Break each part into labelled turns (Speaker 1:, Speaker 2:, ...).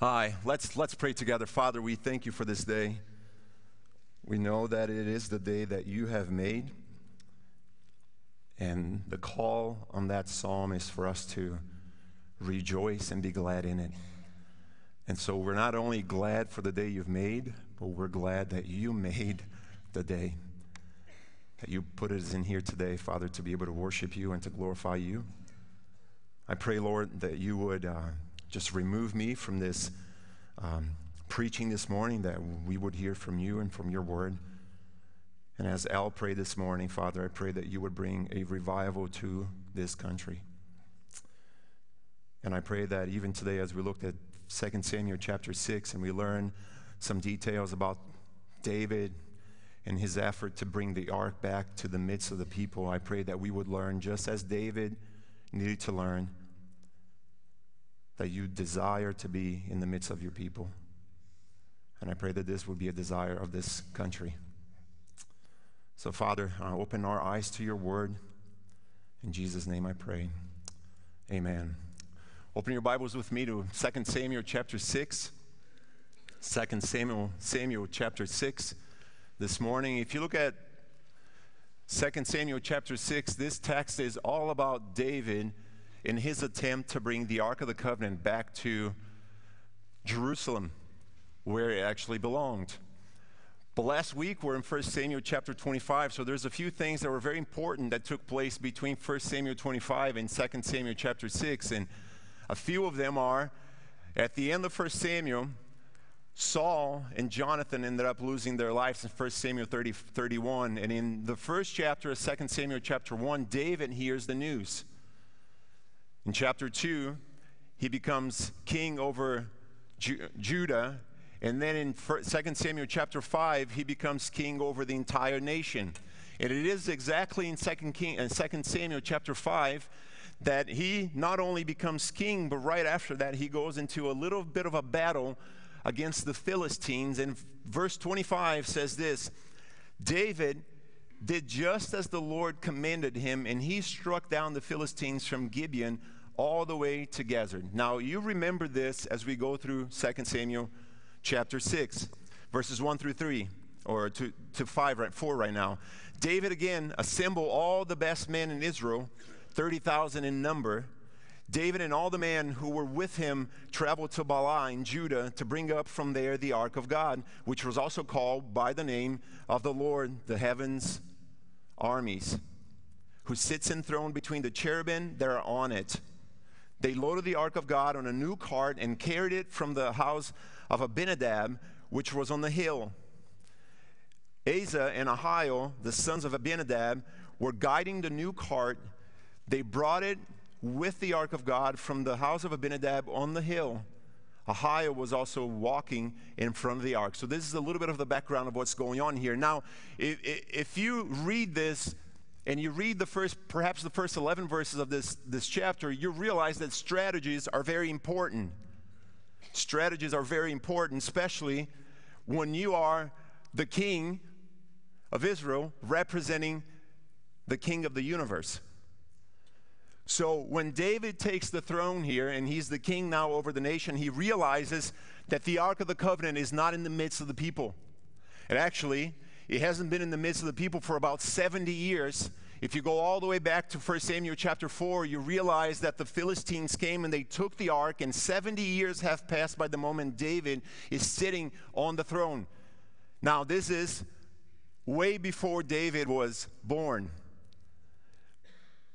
Speaker 1: Hi, let's, let's pray together. Father, we thank you for this day. We know that it is the day that you have made. And the call on that psalm is for us to rejoice and be glad in it. And so we're not only glad for the day you've made, but we're glad that you made the day. That you put us in here today, Father, to be able to worship you and to glorify you. I pray, Lord, that you would uh, just remove me from this um, preaching this morning, that we would hear from you and from your word. And as Al prayed this morning, Father, I pray that you would bring a revival to this country. And I pray that even today, as we looked at 2 Samuel chapter 6 and we learn some details about David and his effort to bring the ark back to the midst of the people, I pray that we would learn, just as David needed to learn, that you desire to be in the midst of your people. And I pray that this would be a desire of this country. So, Father, uh, open our eyes to your word. In Jesus' name I pray. Amen. Open your Bibles with me to 2 Samuel chapter 6. 2 Samuel, Samuel chapter 6 this morning. If you look at 2 Samuel chapter 6, this text is all about David in his attempt to bring the Ark of the Covenant back to Jerusalem, where it actually belonged. But last week we're in 1 Samuel chapter 25, so there's a few things that were very important that took place between 1 Samuel 25 and 2 Samuel chapter 6. And a few of them are at the end of 1 Samuel, Saul and Jonathan ended up losing their lives in 1 Samuel 30, 31. And in the first chapter of 2 Samuel chapter 1, David hears the news. In chapter 2, he becomes king over Ju- Judah and then in 2 Samuel chapter 5, he becomes king over the entire nation. And it is exactly in 2, king, uh, in 2 Samuel chapter 5 that he not only becomes king, but right after that, he goes into a little bit of a battle against the Philistines. And verse 25 says this David did just as the Lord commanded him, and he struck down the Philistines from Gibeon all the way to Gezer. Now, you remember this as we go through 2 Samuel chapter 6, verses 1 through 3, or to, to 5, right, 4 right now. David again assembled all the best men in Israel, 30,000 in number. David and all the men who were with him traveled to Baalah in Judah to bring up from there the ark of God, which was also called by the name of the Lord, the heavens armies, who sits enthroned between the cherubim that are on it. They loaded the ark of God on a new cart and carried it from the house of Abinadab, which was on the hill. Uzzah and Ahio, the sons of Abinadab, were guiding the new cart. They brought it with the ark of God from the house of Abinadab on the hill. Ahio was also walking in front of the ark. So, this is a little bit of the background of what's going on here. Now, if, if you read this and you read the first, perhaps the first 11 verses of this, this chapter, you realize that strategies are very important strategies are very important, especially when you are the king of Israel representing the king of the universe. So when David takes the throne here and he's the king now over the nation, he realizes that the Ark of the Covenant is not in the midst of the people. And actually, it hasn't been in the midst of the people for about 70 years if you go all the way back to 1 Samuel chapter 4, you realize that the Philistines came and they took the ark, and 70 years have passed by the moment David is sitting on the throne. Now, this is way before David was born.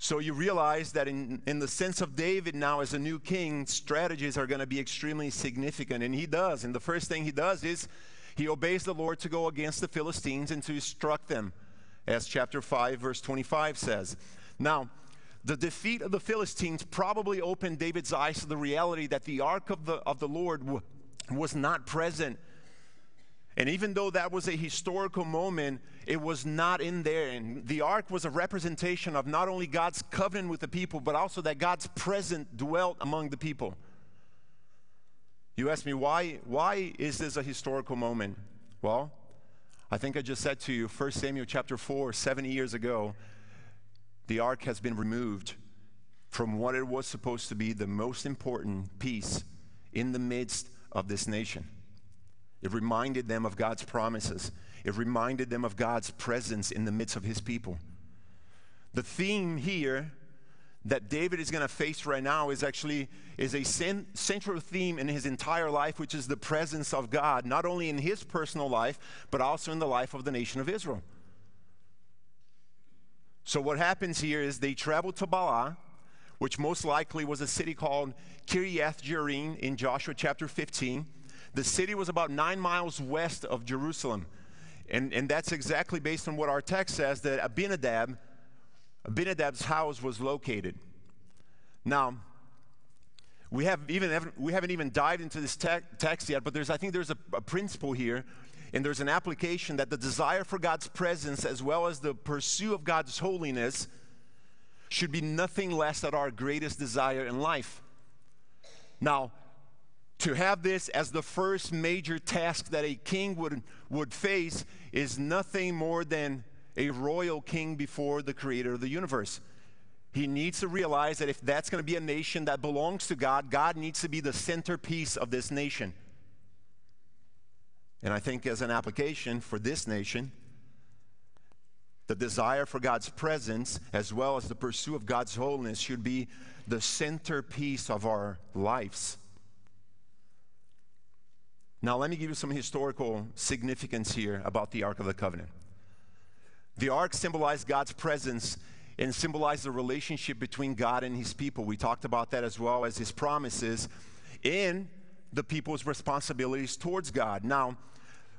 Speaker 1: So you realize that in, in the sense of David now as a new king, strategies are going to be extremely significant. And he does. And the first thing he does is he obeys the Lord to go against the Philistines and to instruct them as chapter 5, verse 25 says. Now, the defeat of the Philistines probably opened David's eyes to the reality that the ark of the, of the Lord was not present. And even though that was a historical moment, it was not in there. And the ark was a representation of not only God's covenant with the people, but also that God's presence dwelt among the people. You ask me, why, why is this a historical moment? Well, I think I just said to you, 1 Samuel chapter 4, 70 years ago, the ark has been removed from what it was supposed to be the most important piece in the midst of this nation. It reminded them of God's promises. It reminded them of God's presence in the midst of his people. The theme here that David is going to face right now is actually is a central theme in his entire life which is the presence of God not only in his personal life but also in the life of the nation of Israel. So what happens here is they travel to Baalah which most likely was a city called Kiriath Jearim in Joshua chapter 15. The city was about 9 miles west of Jerusalem. And, and that's exactly based on what our text says that Abinadab Abinadab's house was located. Now, we, have even, we haven't even dived into this te- text yet, but there's, I think there's a, a principle here, and there's an application that the desire for God's presence as well as the pursuit of God's holiness should be nothing less than our greatest desire in life. Now, to have this as the first major task that a king would, would face is nothing more than a royal king before the creator of the universe. He needs to realize that if that's going to be a nation that belongs to God, God needs to be the centerpiece of this nation. And I think, as an application for this nation, the desire for God's presence, as well as the pursuit of God's holiness, should be the centerpiece of our lives. Now, let me give you some historical significance here about the Ark of the Covenant. The ark symbolized God's presence and symbolized the relationship between God and his people. We talked about that as well as his promises and the people's responsibilities towards God. Now,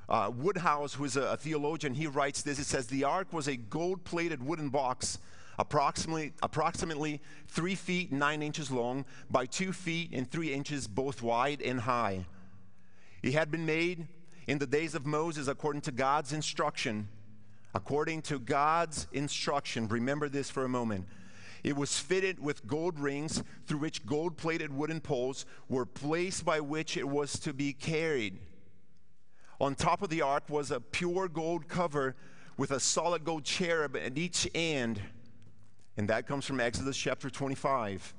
Speaker 1: uh, Woodhouse, who is a, a theologian, he writes this. It says, The ark was a gold plated wooden box approximately, approximately three feet nine inches long by two feet and three inches both wide and high. It had been made in the days of Moses according to God's instruction according to God's instruction. Remember this for a moment. It was fitted with gold rings through which gold plated wooden poles were placed by which it was to be carried. On top of the ark was a pure gold cover with a solid gold cherub at each end. And that comes from Exodus chapter 25.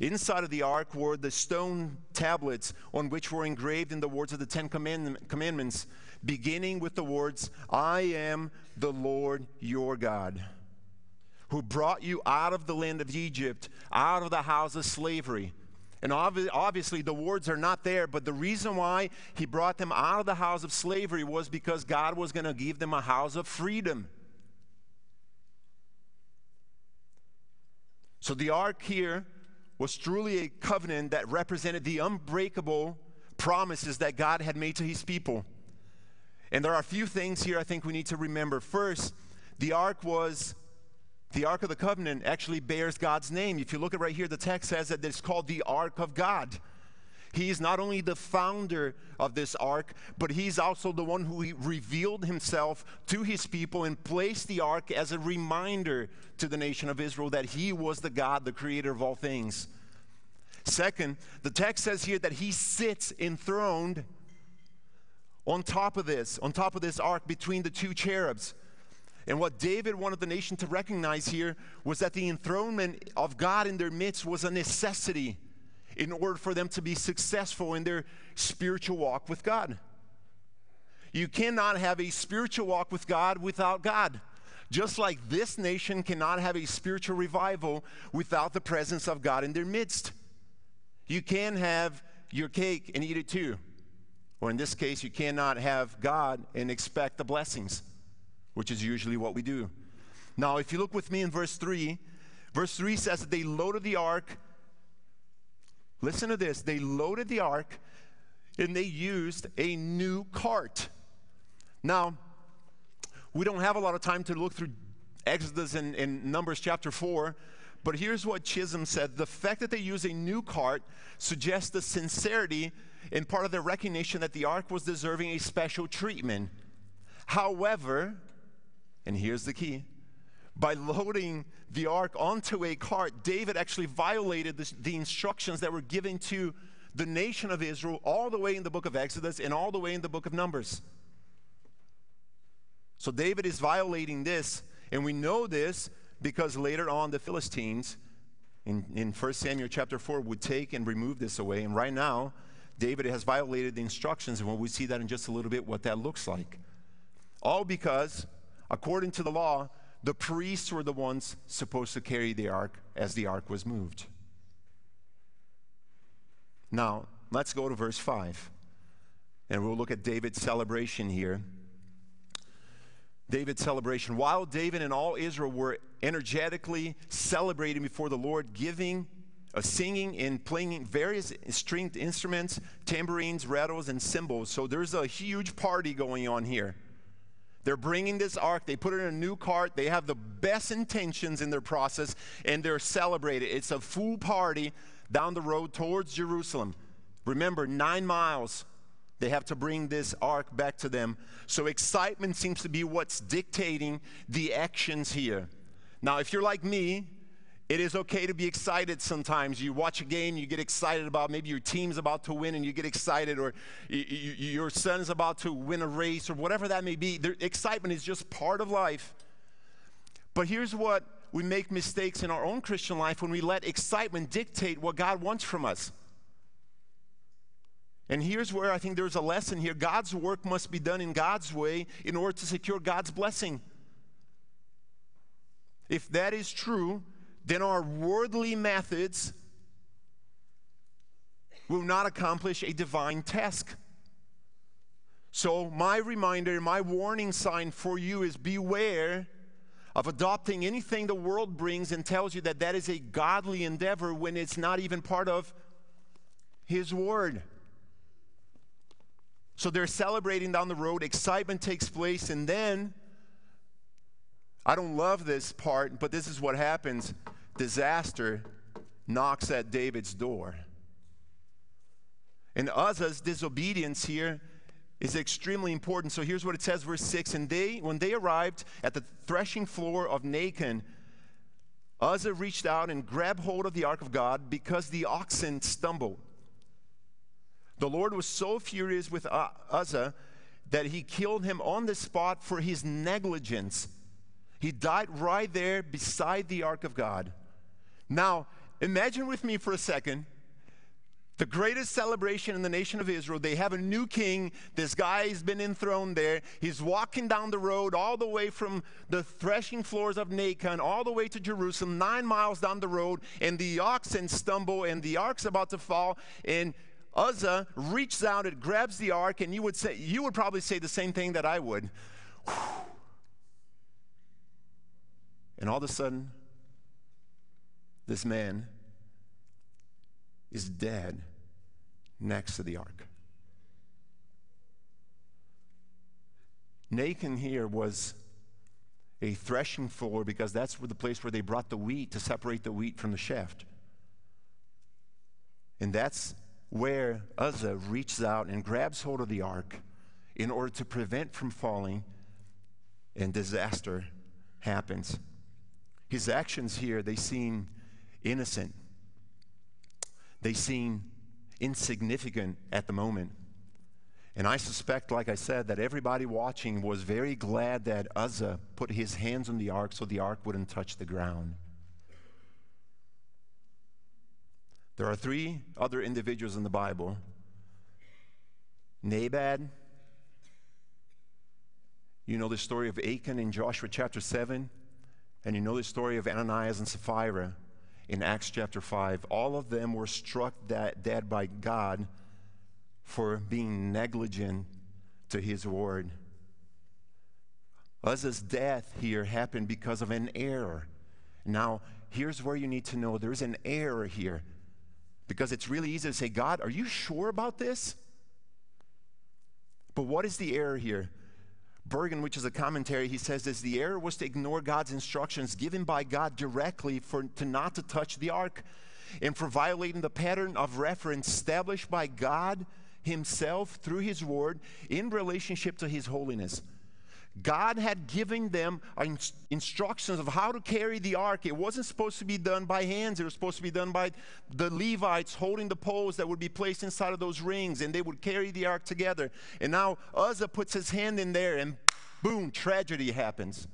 Speaker 1: Inside of the ark were the stone tablets on which were engraved in the words of the Ten Commandments beginning with the words, I am the Lord your God, who brought you out of the land of Egypt, out of the house of slavery. And obviously, the words are not there, but the reason why he brought them out of the house of slavery was because God was going to give them a house of freedom. So the ark here was truly a covenant that represented the unbreakable promises that God had made to his people. And there are a few things here I think we need to remember. First, the ark was the Ark of the Covenant actually bears God's name. If you look at right here, the text says that it's called the Ark of God. He is not only the founder of this ark, but he's also the one who revealed himself to his people and placed the ark as a reminder to the nation of Israel that he was the God, the creator of all things. Second, the text says here that he sits enthroned on top of this, on top of this ark between the two cherubs. And what David wanted the nation to recognize here was that the enthronement of God in their midst was a necessity in order for them to be successful in their spiritual walk with God. You cannot have a spiritual walk with God without God. Just like this nation cannot have a spiritual revival without the presence of God in their midst. You can have your cake and eat it too. Or in this case, you cannot have God and expect the blessings, which is usually what we do. Now, if you look with me in verse 3, verse 3 says that they loaded the ark. Listen to this they loaded the ark and they used a new cart. Now, we don't have a lot of time to look through Exodus and, and Numbers chapter 4, but here's what Chisholm said The fact that they use a new cart suggests the sincerity and part of the recognition that the ark was deserving a special treatment. However, and here's the key by loading the ark onto a cart, David actually violated the, instructions that were given to the nation of Israel all the way in the book of Exodus and all the way in the book of Numbers. So David is violating this, and we know this because later on the Philistines in, in 1 Samuel chapter 4 would take and remove this away. And right now, David has violated the instructions, and we'll see that in just a little bit what that looks like. All because, according to the law, the priests were the ones supposed to carry the ark as the ark was moved. Now, let's go to verse 5. And we'll look at David's celebration here. David's celebration. While David and all Israel were energetically celebrating before the Lord, giving, uh, singing, and playing various stringed instruments, tambourines, rattles, and cymbals. So there's a huge party going on here. They're bringing this ark, they put it in a new cart, they have the best intentions in their process, and they're celebrating. It's a full party down the road towards Jerusalem. Remember, nine miles. They have to bring this ark back to them. So, excitement seems to be what's dictating the actions here. Now, if you're like me, it is okay to be excited sometimes. You watch a game, you get excited about maybe your team's about to win and you get excited, or y- y- your son's about to win a race, or whatever that may be. The excitement is just part of life. But here's what we make mistakes in our own Christian life when we let excitement dictate what God wants from us. And here's where I think there's a lesson here God's work must be done in God's way in order to secure God's blessing. If that is true, then our worldly methods will not accomplish a divine task. So, my reminder, my warning sign for you is beware of adopting anything the world brings and tells you that that is a godly endeavor when it's not even part of His Word. So they're celebrating down the road, excitement takes place, and then I don't love this part, but this is what happens disaster knocks at David's door. And Uzzah's disobedience here is extremely important. So here's what it says, verse 6. And they, when they arrived at the threshing floor of Nacon, Uzzah reached out and grabbed hold of the ark of God because the oxen stumbled. The Lord was so furious with Uzzah that he killed him on the spot for his negligence. He died right there beside the ark of God. Now, imagine with me for a second the greatest celebration in the nation of Israel. They have a new king. This guy has been enthroned there. He's walking down the road all the way from the threshing floors of Nacon all the way to Jerusalem, nine miles down the road, and the oxen stumble, and the ark's about to fall. And Uzzah reaches out and grabs the ark, and you would say, you would probably say the same thing that I would. And all of a sudden, this man is dead next to the ark. Nacon here was a threshing floor because that's the place where they brought the wheat to separate the wheat from the shaft. And that's where Uzzah reaches out and grabs hold of the ark in order to prevent from falling and disaster happens. His actions here, they seem innocent. They seem insignificant at the moment. And I suspect, like I said, that everybody watching was very glad that Uzzah put his hands on the ark so the ark wouldn't touch the ground. There are three other individuals in the Bible Nabal. You know the story of Achan in Joshua chapter 7, and you know the story of Ananias and Sapphira in Acts chapter 5. All of them were struck dead by God for being negligent to his word. Uzzah's death here happened because of an error. Now, here's where you need to know there's an error here. Because it's really easy to say, God, are you sure about this? But what is the error here? Bergen, which is a commentary, he says this the error was to ignore God's instructions given by God directly for to not to touch the ark and for violating the pattern of reference established by God himself through his word in relationship to his holiness. God had given them instructions of how to carry the ark. It wasn't supposed to be done by hands, it was supposed to be done by the Levites holding the poles that would be placed inside of those rings, and they would carry the ark together. And now Uzzah puts his hand in there, and boom, tragedy happens.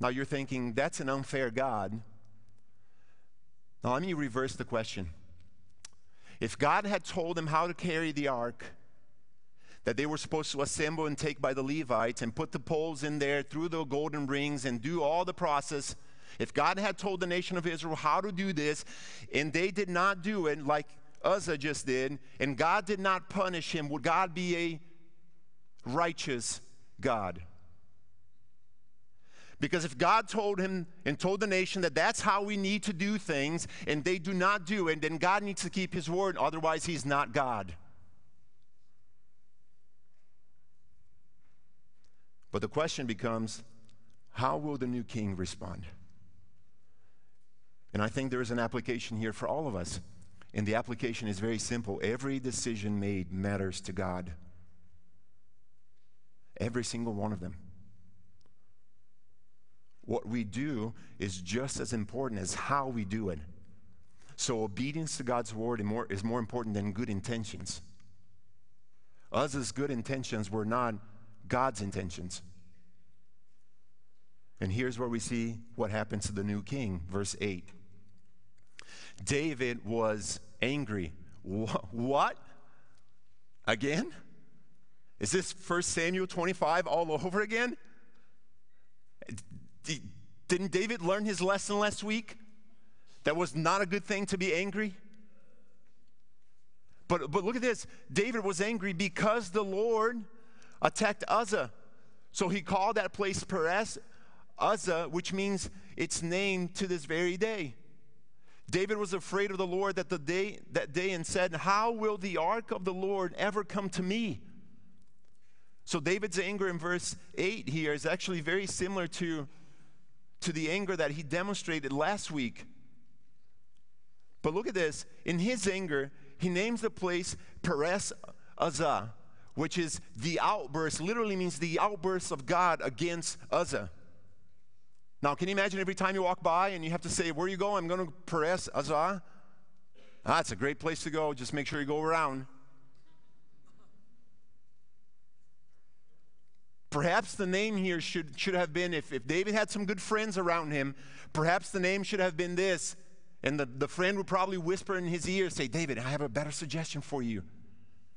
Speaker 1: Now you're thinking, that's an unfair God. Now let me reverse the question. If God had told them how to carry the ark, that they were supposed to assemble and take by the Levites and put the poles in there through the golden rings and do all the process, if God had told the nation of Israel how to do this and they did not do it like Uzzah just did, and God did not punish him, would God be a righteous God? Because if God told him and told the nation that that's how we need to do things, and they do not do it, then God needs to keep his word, otherwise, he's not God. But the question becomes how will the new king respond? And I think there is an application here for all of us. And the application is very simple every decision made matters to God, every single one of them. What we do is just as important as how we do it. So, obedience to God's word is more, important than good intentions. Uzzah's good intentions were not God's intentions. And here's where we see what happens to the new king, verse 8. David was angry. What? Again? Is this 1 Samuel 25 all over again? Didn't David learn his lesson last week? That was not a good thing to be angry. But, but look at this David was angry because the Lord attacked Uzzah. So he called that place Perez Uzzah, which means it's name to this very day. David was afraid of the Lord that the day that day and said, "How will the ark of the Lord ever come to me?" So David's anger in verse 8 here is actually very similar to, to the anger that he demonstrated last week. But look at this. In his anger, he names the place Perez Uzzah, which is the outburst, literally means the outburst of God against Uzzah. Now, can you imagine every time you walk by and you have to say, Where you going? I'm going to Perez Uzzah. Ah, it's a great place to go. Just make sure you go around. Perhaps the name here should, should have been, if, if David had some good friends around him, perhaps the name should have been this. And the, the friend would probably whisper in his ear, say, David, I have a better suggestion for you.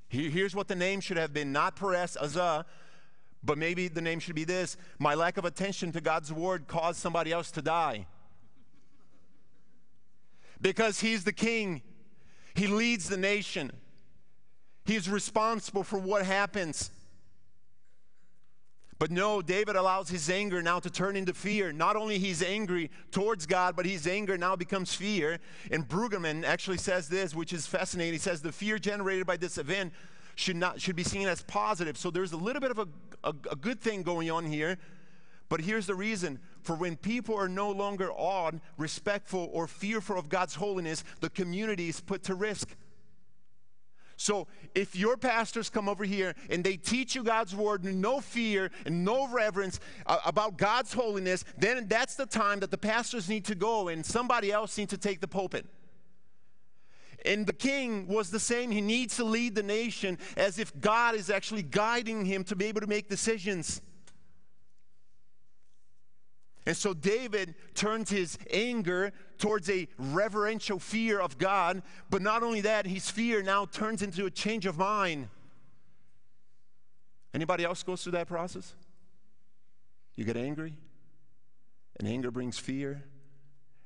Speaker 1: Here, here's what the name should have been not Perez Uzzah, but maybe the name should be this My lack of attention to God's word caused somebody else to die. Because he's the king, he leads the nation, he's responsible for what happens. But no, David allows his anger now to turn into fear. Not only he's angry towards God, but his anger now becomes fear. And Brueggemann actually says this, which is fascinating. He says the fear generated by this event should not should be seen as positive. So there's a little bit of a, a, a good thing going on here. But here's the reason for when people are no longer awed, respectful, or fearful of God's holiness, the community is put to risk. So if your pastors come over here and they teach you God's word, no fear and no reverence uh, about God's holiness, then that's the time that the pastors need to go and somebody else needs to take the pulpit. And the king was the same. He needs to lead the nation as if God is actually guiding him to be able to make decisions. And so David turns his anger towards a reverential fear of God, but not only that, his fear now turns into a change of mind. Anybody else goes through that process? You get angry, and anger brings fear,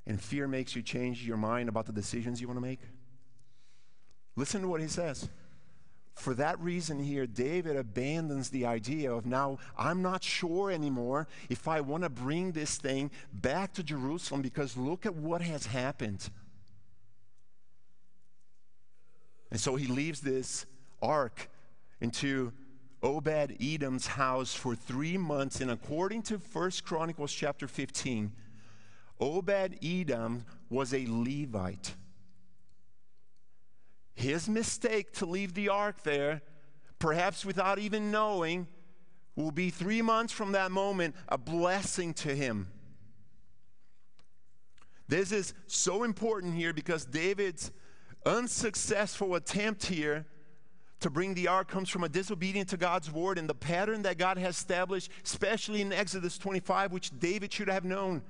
Speaker 1: and fear makes you change your mind about the decisions you want to make. Listen to what he says. For that reason, here, David abandons the idea of now, I'm not sure anymore if I want to bring this thing back to Jerusalem because look at what has happened. And so he leaves this ark into Obed Edom's house for three months. And according to 1 Chronicles chapter 15, Obed Edom was a Levite. His mistake to leave the ark there, perhaps without even knowing, will be three months from that moment a blessing to him. This is so important here because David's unsuccessful attempt here to bring the ark comes from a disobedience to God's word and the pattern that God has established, especially in Exodus 25, which David should have known.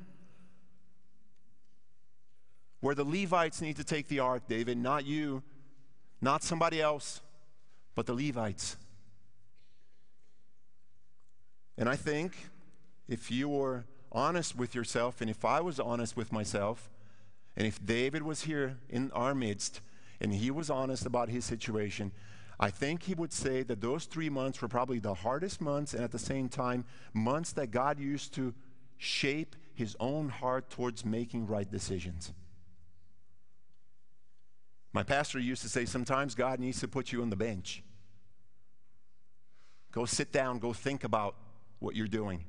Speaker 1: Where the Levites need to take the ark, David, not you. Not somebody else, but the Levites. And I think if you were honest with yourself, and if I was honest with myself, and if David was here in our midst and he was honest about his situation, I think he would say that those three months were probably the hardest months, and at the same time, months that God used to shape his own heart towards making right decisions. My pastor used to say sometimes God needs to put you on the bench. Go sit down, go think about what you're doing.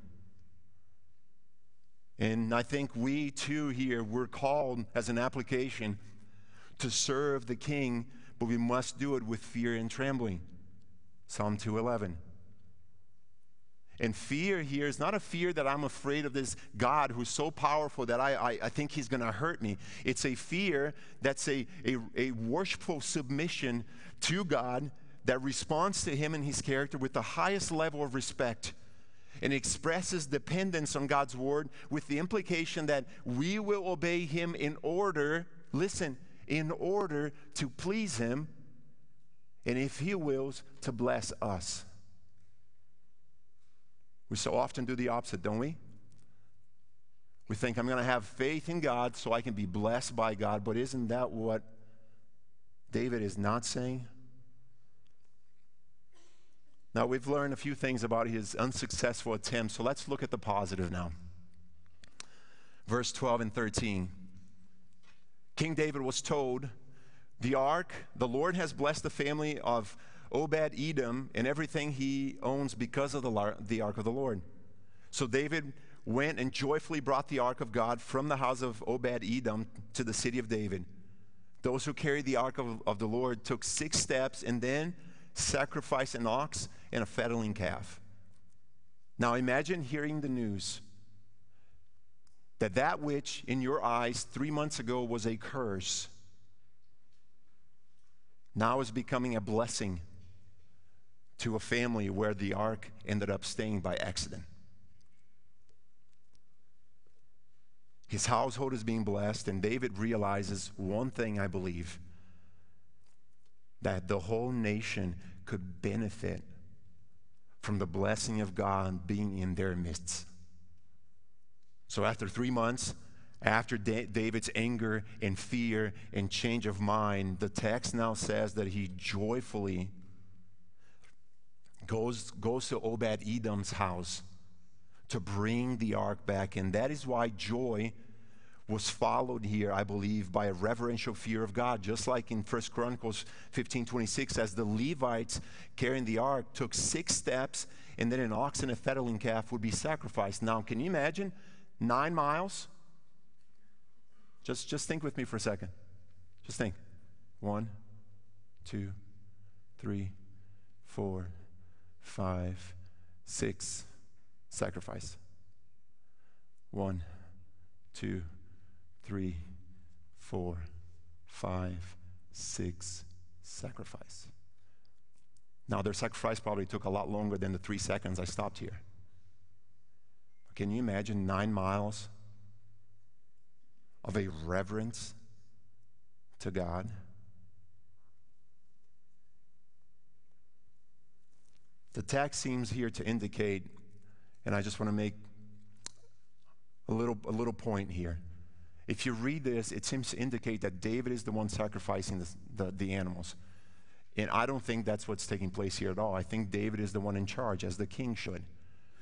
Speaker 1: And I think we too here, we're called as an application to serve the King, but we must do it with fear and trembling. Psalm 211. And fear here is not a fear that I'm afraid of this God who's so powerful that I, I, I think he's going to hurt me. It's a fear that's a, a, a worshipful submission to God that responds to him and his character with the highest level of respect and expresses dependence on God's word with the implication that we will obey him in order, listen, in order to please him, and if he wills, to bless us. We so often do the opposite, don't we? We think I'm going to have faith in God so I can be blessed by God, but isn't that what David is not saying? Now, we've learned a few things about his unsuccessful attempt, so let's look at the positive now. Verse 12 and 13. King David was told, The ark, the Lord has blessed the family of Obed Edom and everything he owns because of the, the ark of the Lord. So David went and joyfully brought the ark of God from the house of Obed Edom to the city of David. Those who carried the ark of, of the Lord took six steps and then sacrificed an ox and a fattening calf. Now imagine hearing the news that that which in your eyes three months ago was a curse now is becoming a blessing to a family where the ark ended up staying by accident. His household is being blessed, and David realizes one thing, I believe, that the whole nation could benefit from the blessing of God being in their midst. So after three months, after David's anger and fear and change of mind, the text now says that he joyfully goes, goes to Obed Edom's house to bring the ark back. And that is why joy was followed here, I believe, by a reverential fear of God, just like in 1 Chronicles 15 26, as the Levites carrying the ark took six steps, and then an ox and a fattening calf would be sacrificed. Now, can you imagine nine miles? Just, just think with me for a second. Just think. One, two, three, four, five, six, sacrifice. One, two, three, four, five, six, sacrifice. Now, their sacrifice probably took a lot longer than the three seconds I stopped here. Can you imagine nine miles of a reverence to God? The text seems here to indicate, and I just want to make a little, a little point here. If you read this, it seems to indicate that David is the one sacrificing the, the, the, animals. And I don't think that's what's taking place here at all. I think David is the one in charge, as the king should.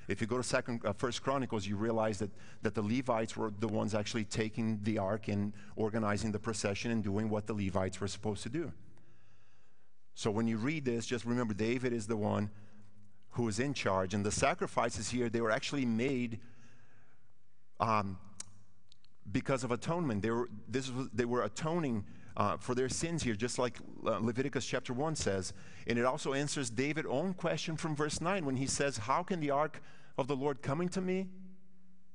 Speaker 1: If you go to Second, uh, First Chronicles, you realize that, that the Levites were the ones actually taking the ark and organizing the procession and doing what the Levites were supposed to do. So when you read this, just remember David is the one who is in charge. And the sacrifices here, they were actually made um, because of atonement. They were, this was, they were atoning uh, for their sins here, just like uh, Leviticus chapter 1 says. And it also answers David's own question from verse 9 when he says, How can the ark of the Lord coming to me?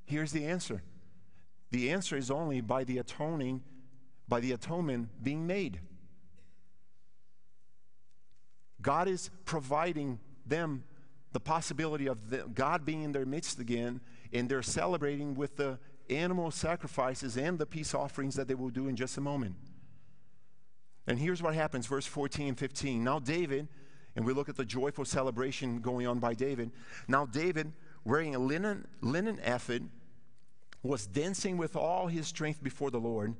Speaker 1: Here's the answer. The answer is only by the atoning, by the atonement being made. God is providing them the possibility of the, God being in their midst again, and they're celebrating with the animal sacrifices and the peace offerings that they will do in just a moment. And here's what happens, verse 14 and 15. Now, David, and we look at the joyful celebration going on by David. Now, David, wearing a linen, linen ephod, was dancing with all his strength before the Lord.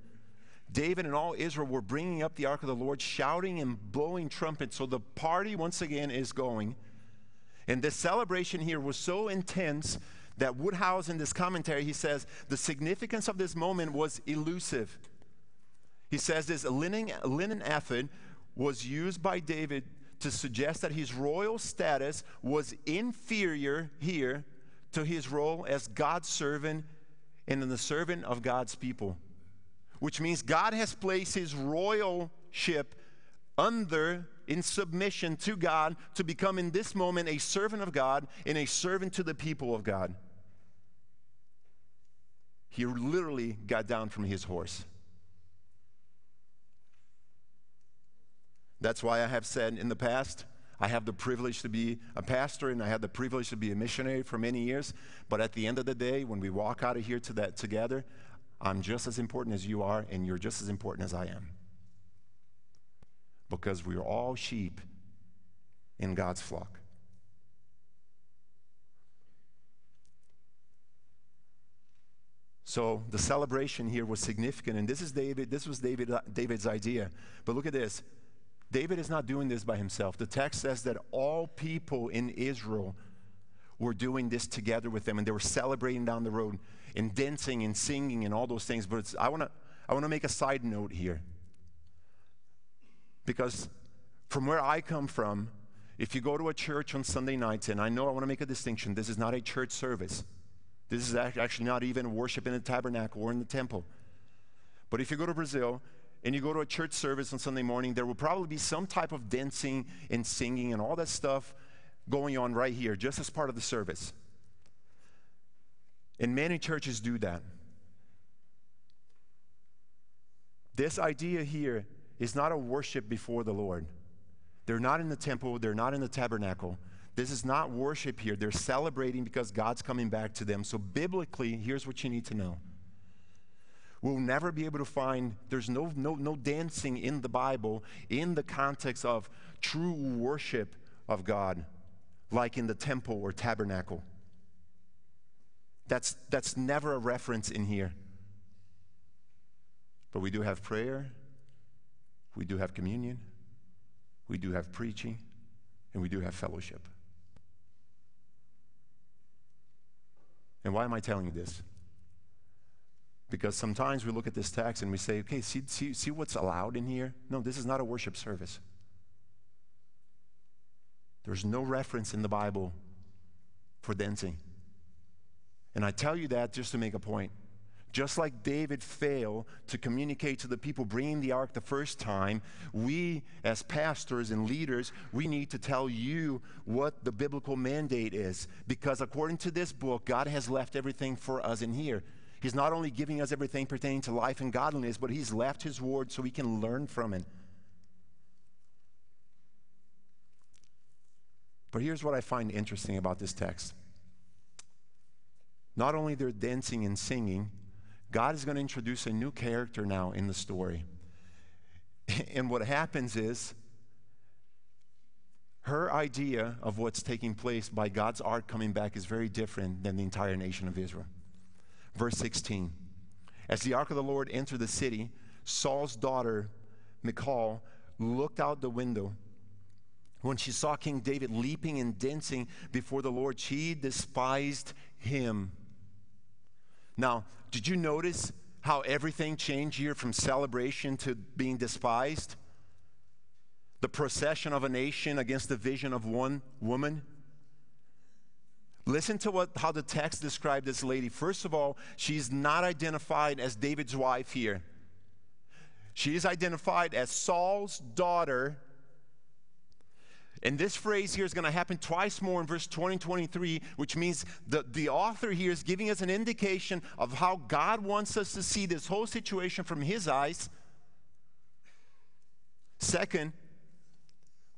Speaker 1: David and all Israel were bringing up the ark of the Lord, shouting and blowing trumpets. So the party, once again, is going. And this celebration here was so intense that Woodhouse, in this commentary, he says the significance of this moment was elusive. He says this linen, linen ephod was used by David to suggest that his royal status was inferior here to his role as God's servant and in the servant of God's people which means God has placed his royalship under in submission to God to become in this moment a servant of God and a servant to the people of God. He literally got down from his horse. That's why I have said in the past, I have the privilege to be a pastor and I had the privilege to be a missionary for many years. But at the end of the day, when we walk out of here to that together, I'm just as important as you are, and you're just as important as I am. Because we're all sheep in God's flock. So the celebration here was significant, and this is David. This was David, David's idea. But look at this. David is not doing this by himself. The text says that all people in Israel were doing this together with them, and they were celebrating down the road and dancing and singing and all those things. But I want to I want to make a side note here. Because from where I come from, if you go to a church on Sunday nights, and I know I want to make a distinction, this is not a church service. This is actually not even worship in the tabernacle or in the temple. But if you go to Brazil and you go to a church service on Sunday morning, there will probably be some type of dancing and singing and all that stuff going on right here, just as part of the service. And many churches do that. This idea here is not a worship before the Lord. They're not in the temple, they're not in the tabernacle. This is not worship here. They're celebrating because God's coming back to them. So, biblically, here's what you need to know. We'll never be able to find, there's no, no, no dancing in the Bible in the context of true worship of God, like in the temple or tabernacle. That's, that's never a reference in here. But we do have prayer, we do have communion, we do have preaching, and we do have fellowship. And why am I telling you this? Because sometimes we look at this text and we say, okay, see, see, see what's allowed in here? No, this is not a worship service. There's no reference in the Bible for dancing. And I tell you that just to make a point. Just like David failed to communicate to the people bringing the ark the first time, we as pastors and leaders, we need to tell you what the biblical mandate is. Because according to this book, God has left everything for us in here. He's not only giving us everything pertaining to life and godliness, but He's left His word so we can learn from it. But here's what I find interesting about this text not only they're dancing and singing, God is going to introduce a new character now in the story. And what happens is, her idea of what's taking place by God's ark coming back is very different than the entire nation of Israel. Verse 16 As the ark of the Lord entered the city, Saul's daughter, Michal, looked out the window. When she saw King David leaping and dancing before the Lord, she despised him now, did you notice how everything changed here from celebration to being despised? The procession of a nation against the vision of one woman. Listen to what, how the text described this lady. First of all, she's not identified as David's wife here. She is identified as Saul's daughter and this phrase here is going to happen twice more in verse 20 and 23, which means the, the author here is giving us an indication of how God wants us to see this whole situation from his eyes. Second,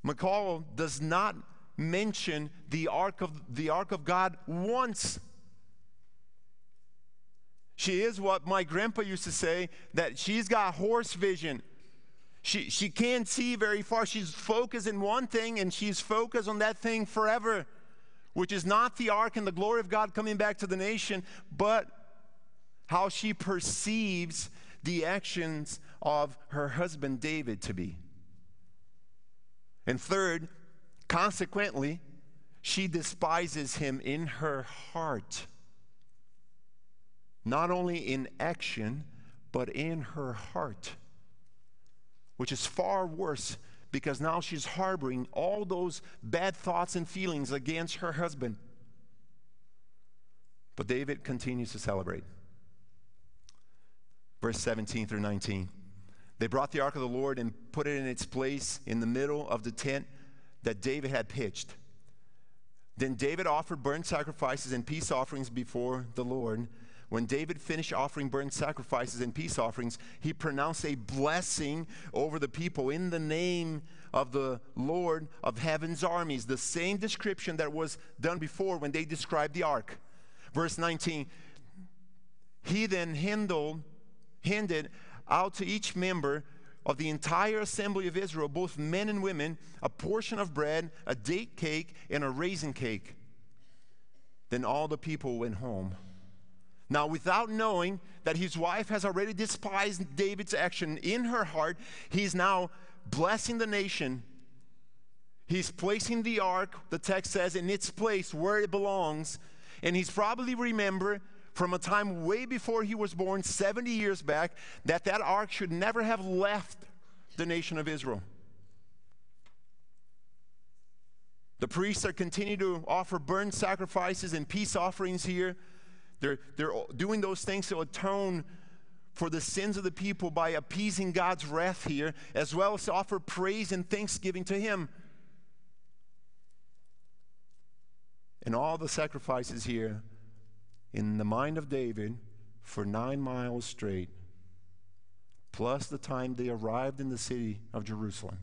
Speaker 1: Michal does not mention the ark of the ark of God once. She is what my grandpa used to say that she's got horse vision. She, she can't see very far. She's focused in one thing and she's focused on that thing forever, which is not the ark and the glory of God coming back to the nation, but how she perceives the actions of her husband David to be. And third, consequently, she despises him in her heart. Not only in action, but in her heart, which is far worse because now she's harboring all those bad thoughts and feelings against her husband. But David continues to celebrate. Verse 17 through 19. They brought the ark of the Lord and put it in its place in the middle of the tent that David had pitched. Then David offered burnt sacrifices and peace offerings before the Lord. When David finished offering burnt sacrifices and peace offerings, he pronounced a blessing over the people in the name of the Lord of heaven's armies. The same description that was done before when they described the ark. Verse 19 He then handled, handed out to each member of the entire assembly of Israel, both men and women, a portion of bread, a date cake, and a raisin cake. Then all the people went home. Now, without knowing that his wife has already despised David's action in her heart, he's now blessing the nation. He's placing the ark, the text says, in its place where it belongs. And he's probably remember from a time way before he was born, 70 years back, that that ark should never have left the nation of Israel. The priests are continuing to offer burnt sacrifices and peace offerings here. They're, they're doing those things to atone for the sins of the people by appeasing God's wrath here, as well as to offer praise and thanksgiving to Him. And all the sacrifices here in the mind of David for nine miles straight, plus the time they arrived in the city of Jerusalem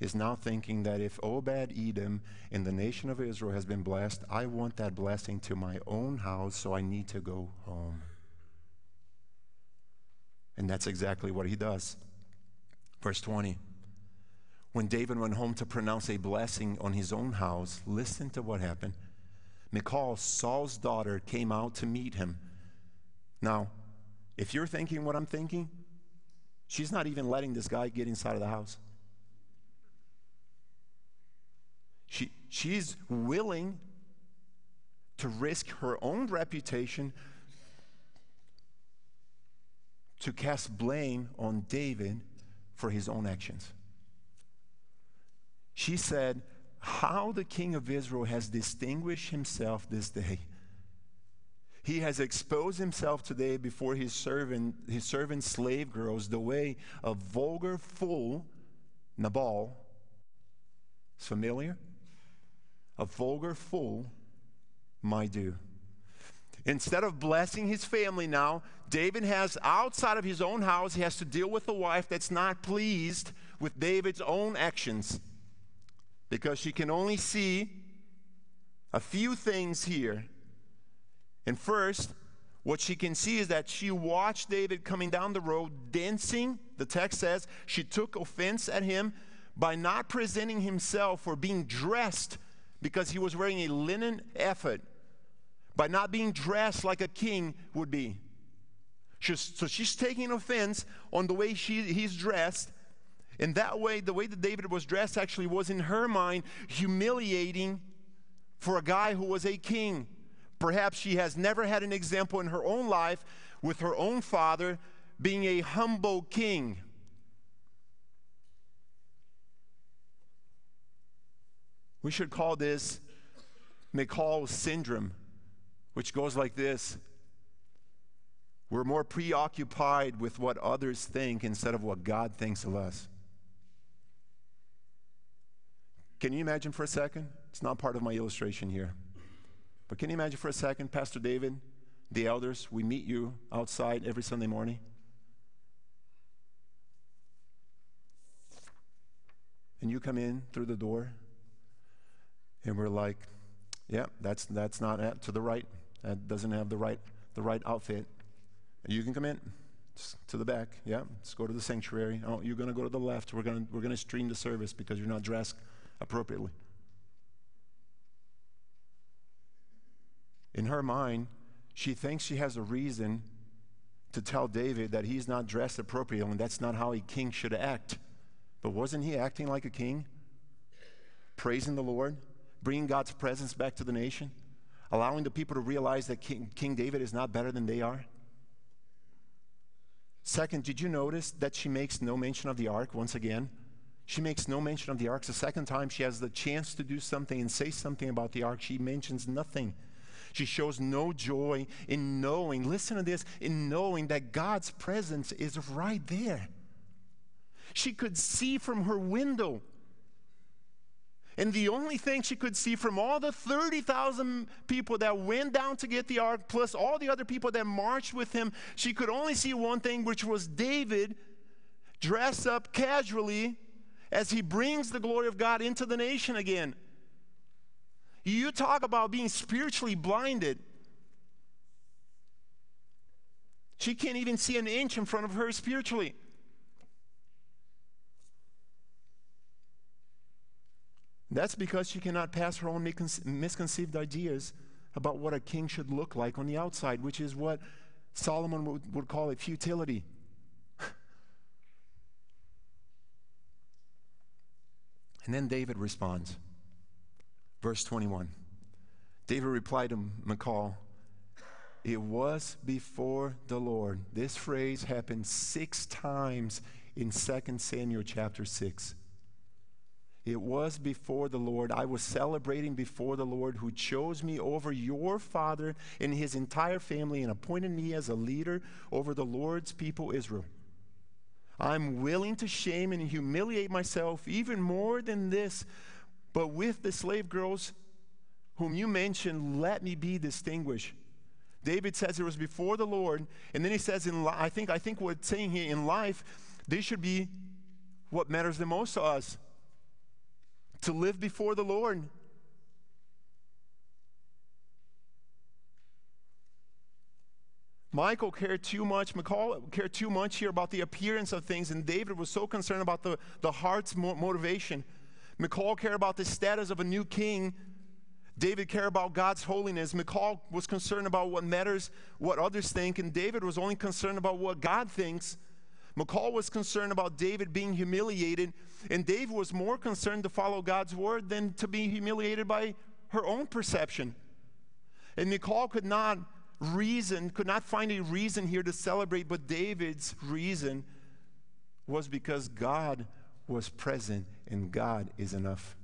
Speaker 1: is now thinking that if Obed Edom in the nation of Israel has been blessed, I want that blessing to my own house, so I need to go home. And that's exactly what he does. Verse 20. When David went home to pronounce a blessing on his own house, listen to what happened. Michal, Saul's daughter, came out to meet him. Now, if you're thinking what I'm thinking, she's not even letting this guy get inside of the house. She, she's willing to risk her own reputation to cast blame on David for his own actions. She said, How the king of Israel has distinguished himself this day. He has exposed himself today before his servant, his servant slave girls, the way a vulgar fool, Nabal, is familiar? A vulgar fool my do. Instead of blessing his family now, David has outside of his own house, he has to deal with a wife that's not pleased with David's own actions because she can only see a few things here. And first, what she can see is that she watched David coming down the road dancing. The text says she took offense at him by not presenting himself or being dressed because he was wearing a linen ephod by not being dressed like a king would be. She's, so she's taking offense on the way she, he's dressed. And that way, the way that David was dressed actually was in her mind humiliating for a guy who was a king. Perhaps she has never had an example in her own life with her own father being a humble king. We should call this Michal syndrome, which goes like this We're more preoccupied with what others think instead of what God thinks of us. Can you imagine for a second? It's not part of my illustration here. But can you imagine for a second, Pastor David, the elders, we meet you outside every Sunday morning? And you come in through the door and we're like, yeah, that's, that's not to the right. That doesn't have the right, the right outfit. You can come in. To the back. Yeah, let's go to the sanctuary. Oh, you're going to go to the left. We're going we're going to stream the service because you're not dressed appropriately. In her mind, she thinks she has a reason to tell David that he's not dressed appropriately and that's not how a king should act. But wasn't he acting like a king? Praising the Lord, bringing God's presence back to the nation, allowing the people to realize that king, king David is not better than they are? Second, did you notice that she makes no mention of the ark once again? She makes no mention of the ark. The second time she has the chance to do something and say something about the ark. She mentions nothing. She shows no joy in knowing, listen to this, in knowing that God's presence is right there. She could see from her window. And the only thing she could see from all the 30,000 people that went down to get the ark, plus all the other people that marched with him, she could only see one thing, which was David dressed up casually as he brings the glory of God into the nation again. You talk about being spiritually blinded. She can't even see an inch in front of her spiritually. That's because she cannot pass her own misconceived ideas about what a king should look like on the outside, which is what Solomon would, would call it futility. and then David responds. Verse 21. David replied to Michal, It was before the Lord. This phrase happened six times in 2 Samuel chapter 6. It was before the Lord. I was celebrating before the Lord who chose me over your father and his entire family and appointed me as a leader over the Lord's people Israel. I'm willing to shame and humiliate myself even more than this but with the slave girls whom you mentioned, let me be distinguished. David says it was before the Lord, and then he says, in li- I think I think what it's saying here in life, they should be what matters the most to us. To live before the Lord. Michael cared too much, Michal cared too much here about the appearance of things, and David was so concerned about the, the heart's motivation. Michal cared about the status of a new king. David cared about God's holiness. Michal was concerned about what matters, what others think, and David was only concerned about what God thinks. Michal was concerned about David being humiliated, and David was more concerned to follow God's word than to be humiliated by her own perception. And Michal could not reason, could not find a reason here to celebrate, but David's reason was because God was present and God is enough.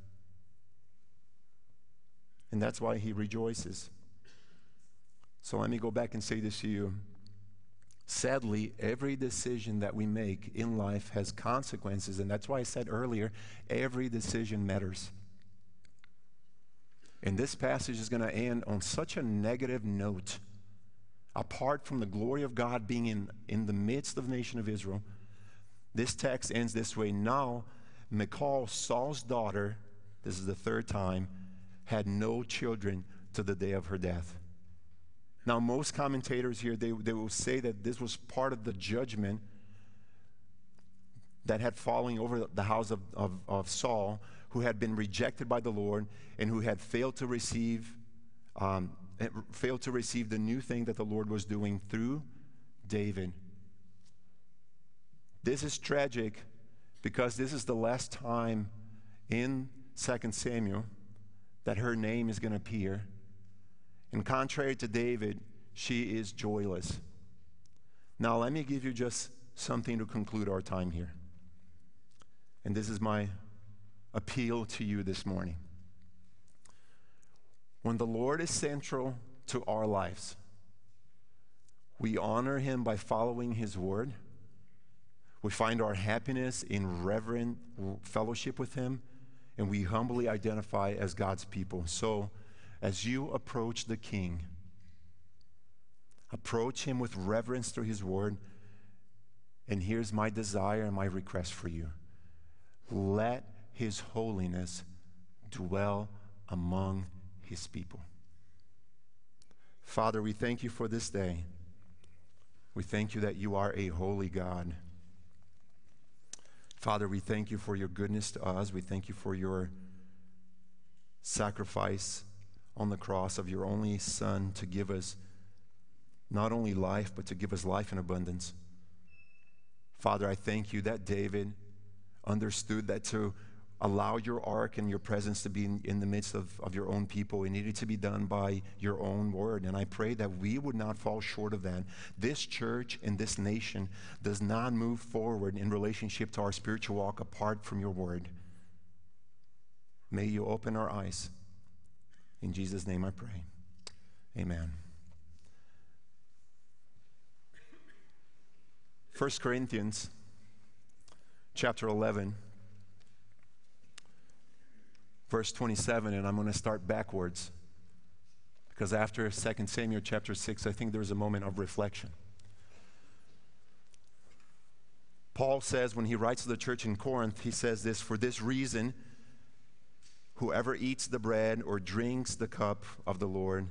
Speaker 1: And that's why he rejoices. So let me go back and say this to you. Sadly, every decision that we make in life has consequences, and that's why I said earlier every decision matters. And this passage is going to end on such a negative note. Apart from the glory of God being in, in the midst of the nation of Israel, this text ends this way Now, Michal, Saul's daughter, this is the third time, had no children to the day of her death. Now, most commentators here, they, they will say that this was part of the judgment that had fallen over the house of, of, of Saul, who had been rejected by the Lord and who had failed to receive, um, failed to receive the new thing that the Lord was doing through David. This is tragic because this is the last time in 2 Samuel that her name is going to appear. And contrary to David, she is joyless. Now, let me give you just something to conclude our time here. And this is my appeal to you this morning. When the Lord is central to our lives, we honor him by following his word we find our happiness in reverent fellowship with Him, and we humbly identify as God's people. So, as you approach the King, approach Him with reverence through His Word. And here's my desire and my request for you let His holiness dwell among His people. Father, we thank you for this day. We thank you that you are a holy God. Father, we thank you for your goodness to us. We thank you for your sacrifice on the cross of your only Son to give us not only life, but to give us life in abundance. Father, I thank you that David understood that to allow your ark and your presence to be in, in, the midst of, of your own people. It needed to be done by your own word. And I pray that we would not fall short of that. This church and this nation does not move forward in relationship to our spiritual walk apart from your word. May you open our eyes. In Jesus' name I pray. Amen. 1 Corinthians chapter 11 verse 27, and I'm going to start backwards. Because after 2 Samuel chapter 6, I think there's a moment of reflection. Paul says, when he writes to the church in Corinth, he says this For this reason, whoever eats the bread or drinks the cup of the Lord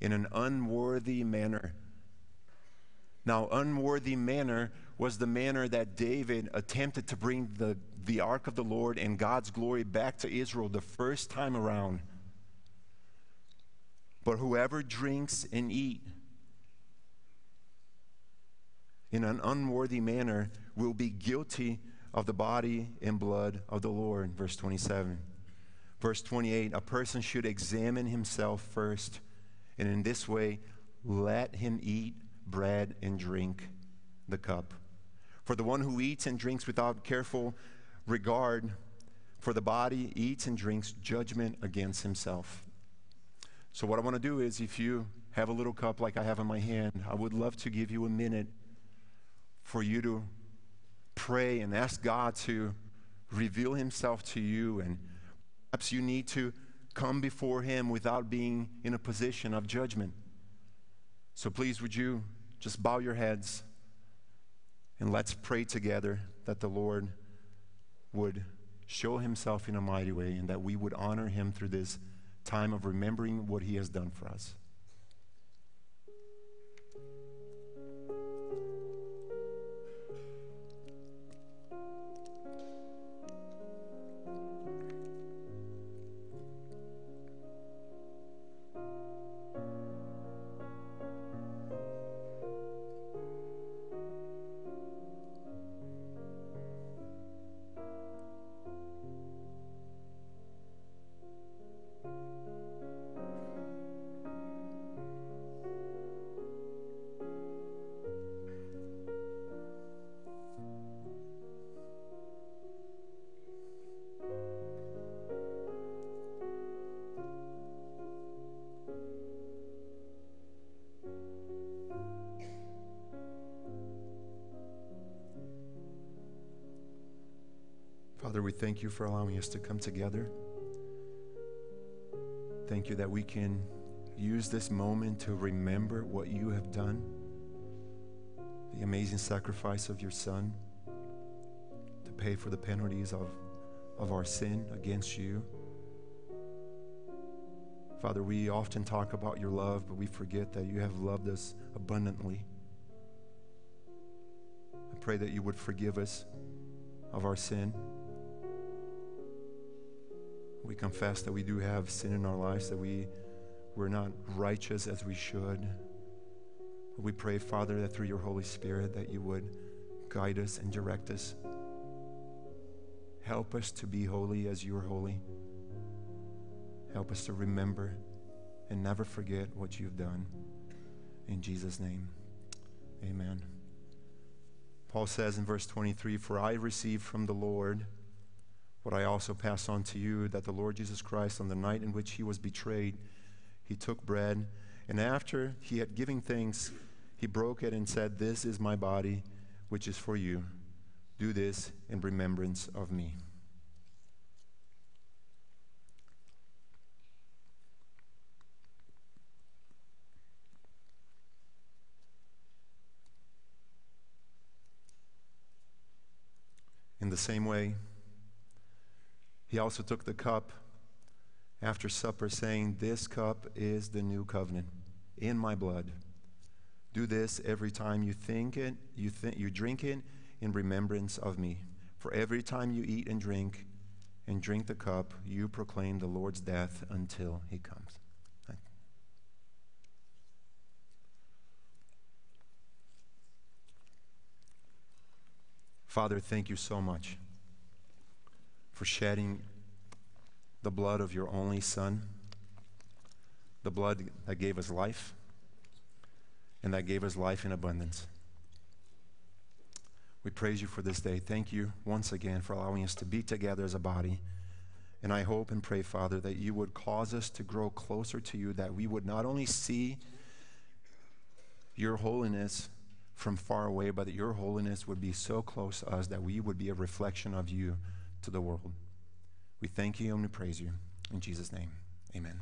Speaker 1: in an unworthy manner. Now, unworthy manner was the manner that David attempted to bring the the ark of the Lord and God's glory back to Israel the first time around. But whoever drinks and eat in an unworthy manner will be guilty of the body and blood of the Lord. Verse 27. Verse 28 A person should examine himself first, and in this way let him eat bread and drink the cup. For the one who eats and drinks without careful regard for the body, eats and drinks judgment against himself. So, what I want to do is, if you have a little cup like I have in my hand, I would love to give you a minute for you to pray and ask God to reveal himself to you. And perhaps you need to come before him without being in a position of judgment. So, please, would you just bow your heads and let's pray together that the Lord would show himself in a mighty way and that we would honor him through this time of remembering what he has done for us. We thank you for allowing us to come together. Thank you that we can use this moment to remember what you have done, the amazing sacrifice of your Son to pay for the penalties of, of our sin against you. Father, we often talk about your love, but we forget that you have loved us abundantly. I pray that you would forgive us of our sin. We confess that we do have sin in our lives, that we, we're not righteous as we should. We pray, Father, that through your Holy Spirit that you would guide us and direct us. Help us to be holy as you are holy. Help us to remember and never forget what you've done. In Jesus' name, amen. Paul says in verse 23 For I received from the Lord what I also pass on to you that the Lord Jesus Christ, on the night in which he was betrayed, he took bread, and after he had given thanks, he broke it and said, This is my body, which is for you. Do this in remembrance of me. In the same way, he also took the cup after supper, saying, This cup is the new covenant in my blood. Do this every time you think it, you, think, you drink it in remembrance of me. For every time you eat and drink and drink the cup, you proclaim the Lord's death until he comes. Father, thank you so much for shedding the blood of your only Son, the blood that gave us life and that gave us life in abundance. We praise you for this day. Thank you once again for allowing us to be together as a body. And I hope and pray, Father, that you would cause us to grow closer to you, that we would not only see your holiness from far away, but that your holiness would be so close to us that we would be a reflection of you to the world. We thank you and we praise you. In Jesus' name, amen.